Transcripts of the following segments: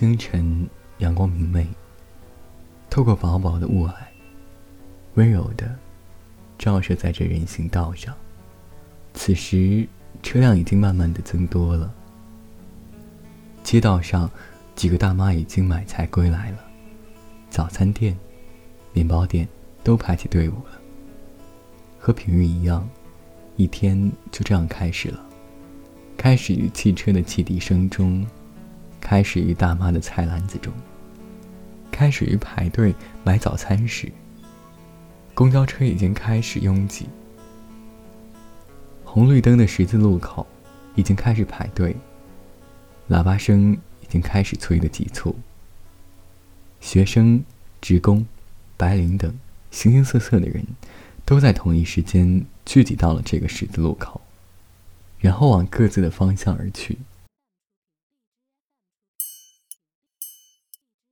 清晨，阳光明媚，透过薄薄的雾霭，温柔的照射在这人行道上。此时，车辆已经慢慢的增多了。街道上，几个大妈已经买菜归来了，早餐店、面包店都排起队伍了。和平日一样，一天就这样开始了。开始于汽车的汽笛声中，开始于大妈的菜篮子中，开始于排队买早餐时。公交车已经开始拥挤，红绿灯的十字路口已经开始排队，喇叭声已经开始催得急促。学生、职工、白领等形形色色的人，都在同一时间聚集到了这个十字路口。然后往各自的方向而去。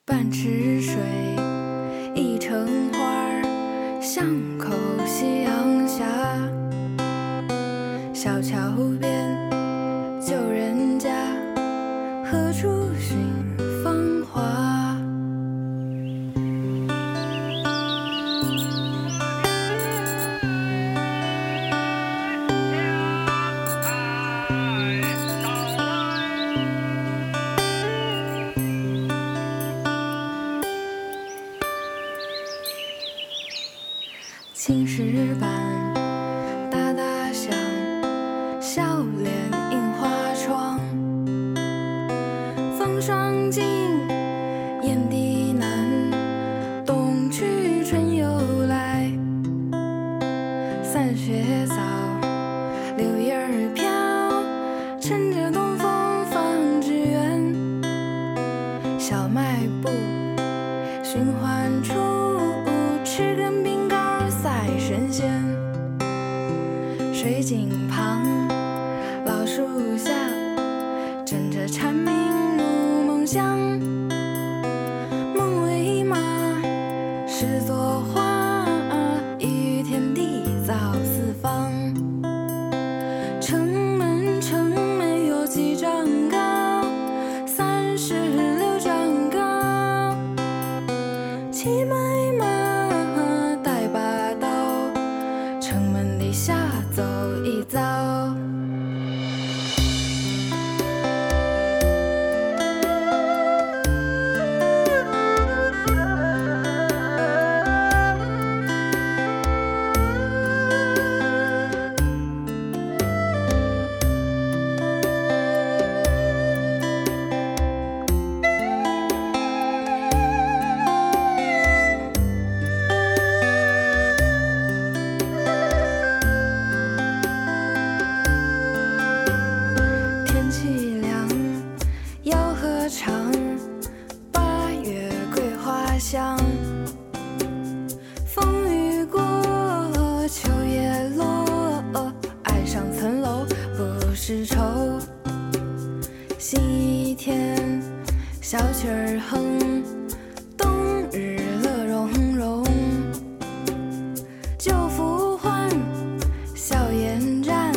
半池水，一城花，巷口夕阳下，小桥青石板，哒哒响，笑脸映花窗。风霜尽，眼底难，冬去春又来。散雪早，柳叶儿飘，趁着东风放纸鸢。小卖部，循环处，吃根冰。神仙，水井旁，小曲儿哼，冬日乐融融。旧符换，笑颜绽，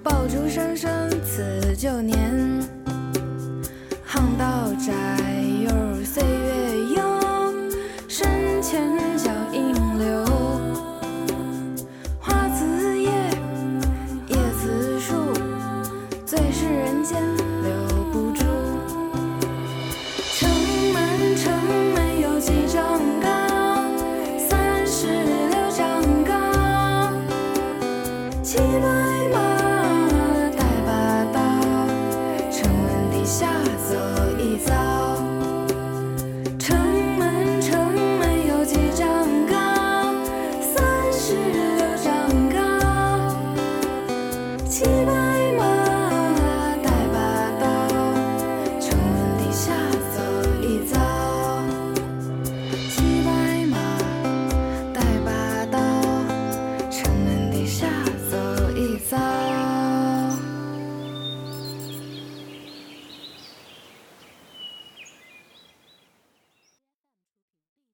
爆竹声声辞旧年。